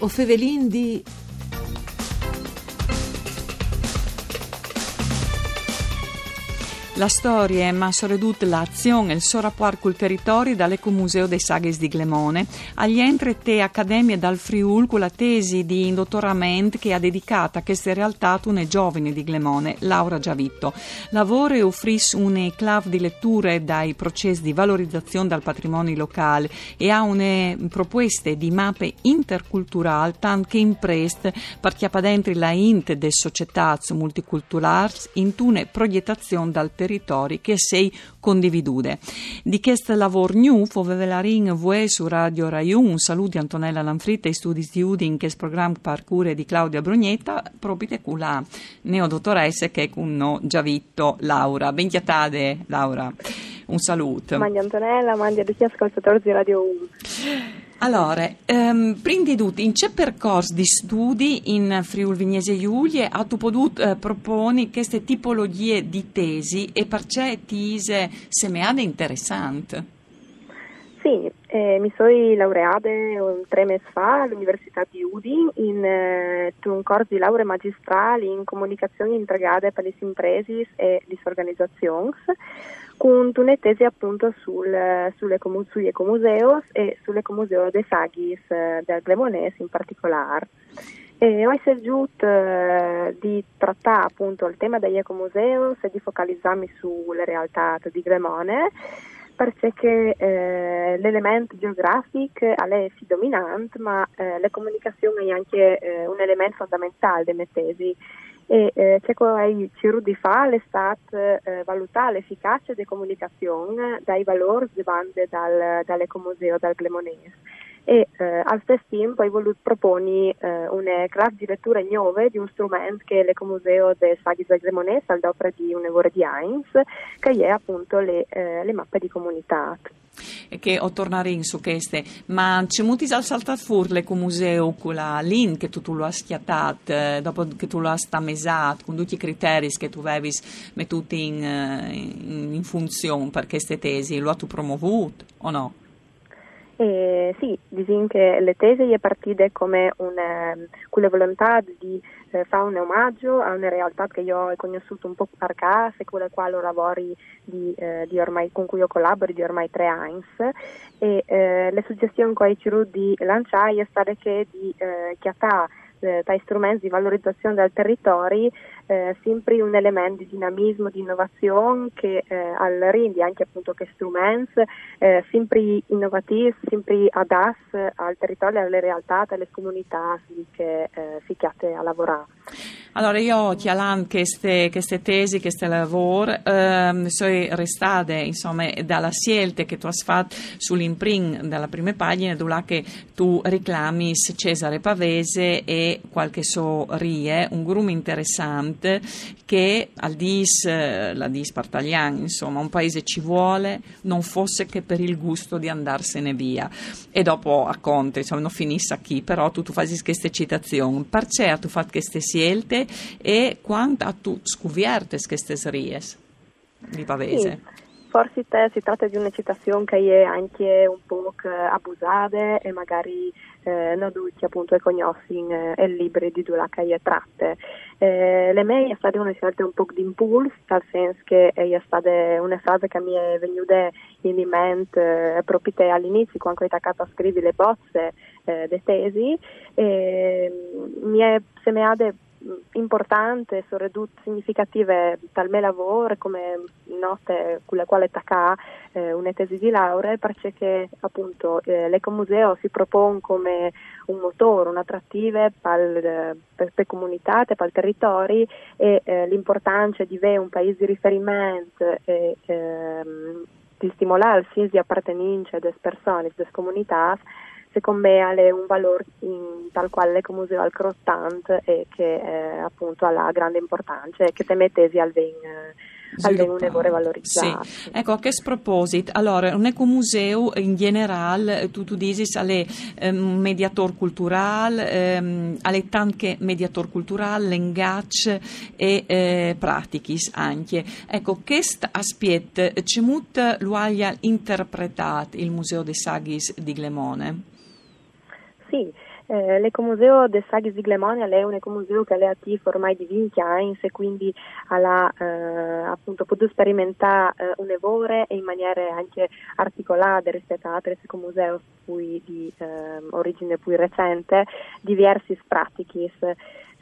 O fevelin di La storia, ma soprattutto l'azione e il suo rapporto col territorio dall'Ecomuseo dei Saghes di Glemone, agli entri te accademie dal Friul con la tesi di dottoramento che ha dedicato a queste realtà una giovane di Glemone, Laura Giavitto. Lavora e offrisce un clav di letture dai processi di valorizzazione del patrimonio locale e ha una proposte di mappe interculturali, tanto che impreste per chiappa la int de società multiculturali in una proiettazione dal territorio territori che sei condividude. Di questo lavoro new fovevelarin vue su Radio Rai 1. Saluti Antonella Lanfritta e studi di Udin che programma Parcure di Claudia Brugnetta proprio con la neodottoressa che è con no Giavitto Laura. Benchiatade Laura. Un saluto. Mandi Antonella, mandi a tutti gli ascoltatori di Radio 1. Allora, um, prima di tutto, in che percorso di studi in Friuli Vignese Giulie ha tu potuto uh, proponi queste tipologie di tesi e perché tise semeade interessante? Sì, eh, mi sono laureata tre mesi fa all'Università di Udin in eh, un corso di laurea magistrale in comunicazione integrata per le imprese e le organizzazioni con una tesi appunto sul, sulle, sugli ecomuseos e sull'ecomuseo dei Saghis eh, del Glemonese in particolare. E ho scelto eh, di trattare appunto il tema degli ecomuseos e di focalizzarmi sulle realtà di Gremone perché eh, l'elemento geografico è sì dominante, ma eh, la comunicazione è anche eh, un elemento fondamentale delle tesi e eh, che ci di fa è stato eh, valutare l'efficacia della comunicazione dai valori che vanno dal, dall'ecomuseo, dal Glemonese e eh, al stesso ho voluto proporre eh, una classe di lettura nuova di un strumento che è l'ecomuseo del Sagis del Glemonese al dopo di un lavoro di Heinz che è appunto le, eh, le mappe di comunità che ho tornare in su queste, ma c'è molti al saltat fuori con museo con la lin che tu, tu lo hai schiattato, eh, dopo che tu lo hai stamesato, con tutti i criteri che tu avevi mettuti in, eh, in, in funzione per queste tesi, lo hai promovuto o no? Eh, sì, diciamo che le tesi è partite come una, con la volontà di eh, fare un omaggio a una realtà che io ho conosciuto un po' per caso e con la quale lavori di, eh, di ormai, con cui io collaboro di ormai tre anni e eh, le suggestioni che ho cercato di lanciare è stata che di eh, chiattare eh, strumenti di valorizzazione del territorio eh, sempre un elemento di dinamismo, di innovazione che eh, al rende anche appunto che strumenti eh, sempre innovativi, sempre adatti al territorio, alle realtà, alle comunità che eh, si chiate a lavorare. Allora io ti alan queste, queste tesi, queste lavori, ehm, sono restate insomma dalla scelta che tu hai fatto sull'imprint della prima pagina dove che tu reclami Cesare Pavese e qualche so rie, un gruppo interessante che al dis, la dis Partaglian, insomma un paese ci vuole, non fosse che per il gusto di andarsene via. E dopo a Conte, insomma non finisse qui, però tu, tu fai queste citazioni, perché tu fai queste scelte e quanto tu scuviertes queste ries di Pavese? Sì. Forse si tratta di una citazione che è anche un po' abusata e magari eh, non tutti appunto conoscono eh, il libro di due che tratte. Eh, le mie è stata una scelta un po' di impulso, nel senso che è stata una frase che mi è venuta in mente eh, proprio all'inizio quando ho iniziato a scrivere le bozze eh, delle tesi e mi è sembrata importante, soprattutto significative dal mio lavoro come note con le quali attaccare eh, una tesi di laurea perché appunto eh, l'ecomuseo si propone come un motore, un'attrattiva per, le comunità, per il territorio e eh, l'importanza di avere un paese di riferimento e ehm, di stimolare il senso di appartenenza delle persone, delle comunità secondo me ha un valore tal quale come museo al crottante e che eh, appunto ha la grande importanza e che te mettesi al vorrei valorizzare. Sì. Ecco, a che sproposito, allora, un ecomuseo in generale, tu, tu dici, è un mediatore culturale, ehm, alle tante mediator culturale, l'engage e eh, pratichis anche. Ecco, questo aspetto, c'è molto lo ha interpretato il Museo dei Saghis di Glemone? Sì, Eh, l'ecomuseo del Sagis di Glemonia è un ecomuseo che è attivo ormai di 20 anni e quindi ha eh, appunto potuto sperimentare eh, un evore in maniera anche articolata rispetto a altri ecomusei di eh, origine più recente diversi pratiche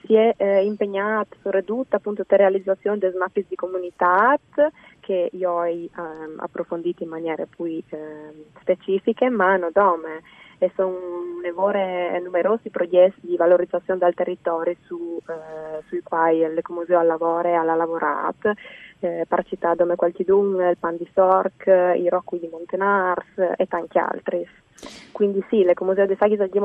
si è eh, impegnato su ridutta appunto per realizzazione dei mappi di comunità che io ho ehm, approfondito in maniere più eh, specifiche, ma non dome e sono numerosi progetti di valorizzazione del territorio su, eh, sui quali l'Ecomuseo lavora e ha lavorato, eh, per citare come Qualtidun, il Pan di Sorc, i Rocchi di Montenars e tanti altri. Quindi sì, l'Ecomuseo di Saghi di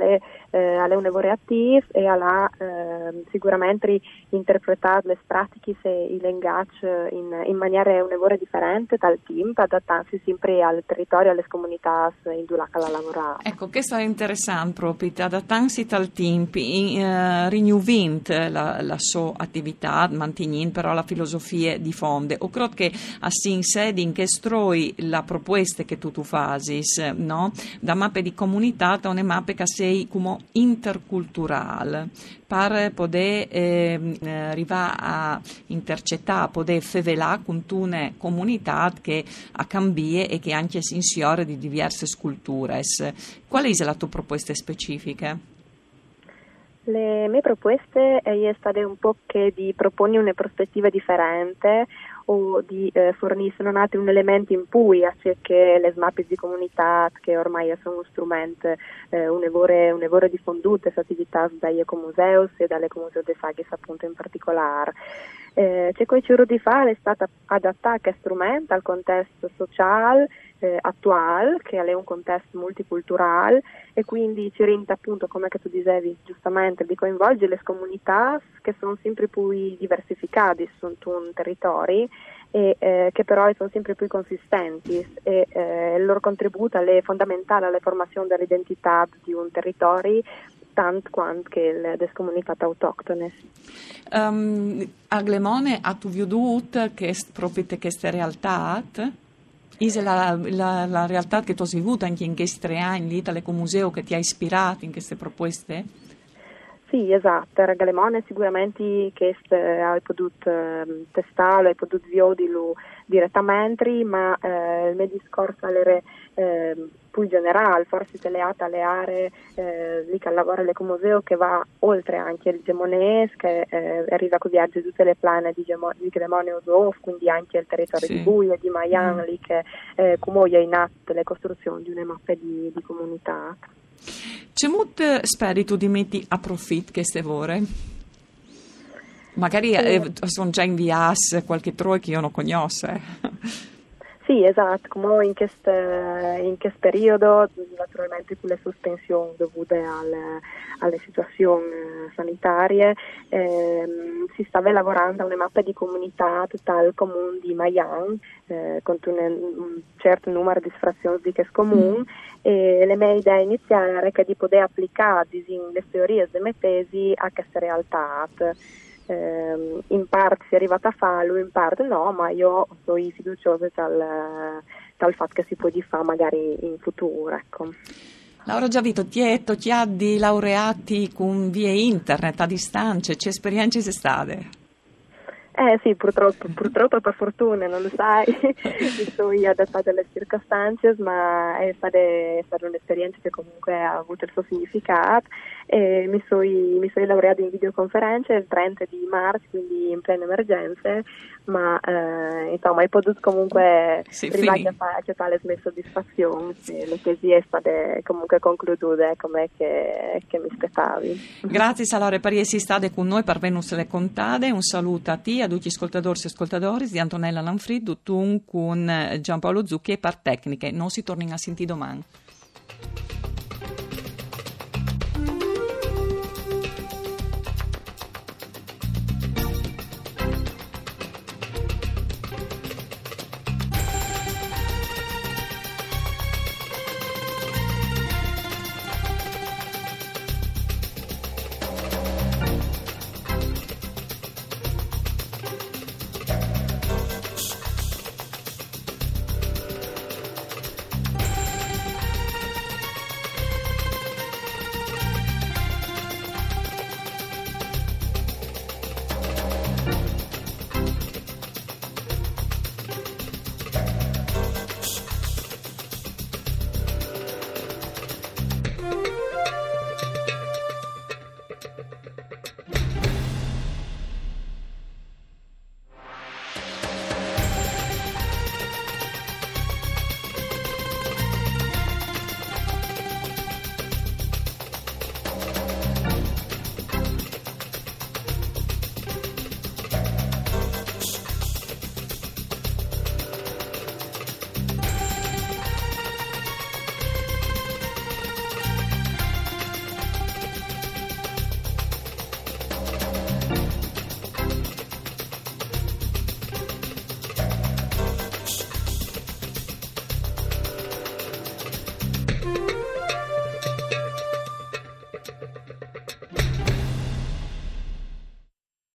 è eh, un lavoro attivo e ha eh, sicuramente interpretato le pratiche e i linguaggi in, in maniera un lavoro differente dal team, adattandosi sempre al territorio e alle comunità in cui la lavora. Ecco, questo è interessante proprio, al team, in, uh, rinnovint la, la sua attività, mantenendo però la filosofia di fonde. O credo che a sin sedi in che stroi la proposta che tu, tu fasi, no? da mappe di comunità a una mappe che sei come interculturale per poter ehm, eh, a intercettare, poter fevelare con una comunità che ha cambiato e che anche si insiore di diverse culture. Qual è la tua proposta specifica? Le mie proposte è state un po' che di proporre una prospettiva differente o di eh, forniscono nati un elemento in cui che le smappi di comunità che ormai sono uno strumento eh, un'evore, un'evore diffondute attività dagli ecomuseus e dall'ecomuseo de Sagis appunto in particolare. Eh, c'è quel giro di fare è stata adattata che strumento al contesto sociale eh, attuale, che è un contesto multiculturale e quindi ci rende appunto, come tu dicevi giustamente, di coinvolgere le comunità che sono sempre più diversificate su un territorio e eh, che però sono sempre più consistenti e eh, il loro contributo è fondamentale alla formazione dell'identità di un territorio tanto quanto che le comunità autoctone. Um, a Glemone ha tu veduto che proprio queste realtà? È la, la, la, realtà che tu hai avuto anche in questi tre anni lì, museo che ti ha ispirato in queste proposte? Sì, esatto, Regalemone sicuramente che hai potuto eh, testare, hai potuto vederlo direttamente, ma eh, il mio discorso era eh, più generale, forse teleata alle aree eh, lì che lavora l'Ecomuseo che va oltre anche il Gemonese, che eh, arriva con viaggi tutte le plane di, Gemo, di Gremone Osof, quindi anche il territorio sì. di Buia, di Mayan, mm. lì che eh, è in atto le costruzioni di una mappa di, di comunità. C'è molto spirito di metti a profit queste ore? Magari eh, sono già inviati qualche troia che io non conosco. Eh. Sì, esatto, come in questo, in questo periodo, naturalmente con le sospensioni dovute alle, alle situazioni sanitarie, ehm, si stava lavorando a una mappa di comunità totale comune di Mayan, eh, con un, un, certo numero di frazioni di che comune, mm. e le mie idee iniziali erano di poter applicare le teorie delle tesi a queste realtà eh, in parte si è arrivata a farlo, in parte no, ma io sono fiduciosa dal, dal fatto che si può fare magari in futuro. Ecco. Laura Giavito, tieto, chi ha di laureati con via internet a distanza, che esperienze sono state? Eh sì, purtroppo, purtroppo per fortuna, non lo sai, mi sono adattata alle circostanze, ma è stata, è stata, un'esperienza che comunque ha avuto il suo significato. E mi sono, mi sono laureata in videoconferenza il 30 di marzo, quindi in piena emergenza, ma eh, insomma hai potuto comunque sì, arrivare a a fare le soddisfazioni, le tesi è stata comunque conclusa come che, che mi aspettavi. Grazie Salore per essere state con noi per Venus le Contade, un saluto a te, a tutti gli ascoltatori e ascoltatori di Antonella Lanfrid, con Giampaolo Zucchi e per Tecniche, non si torna a sentire domani.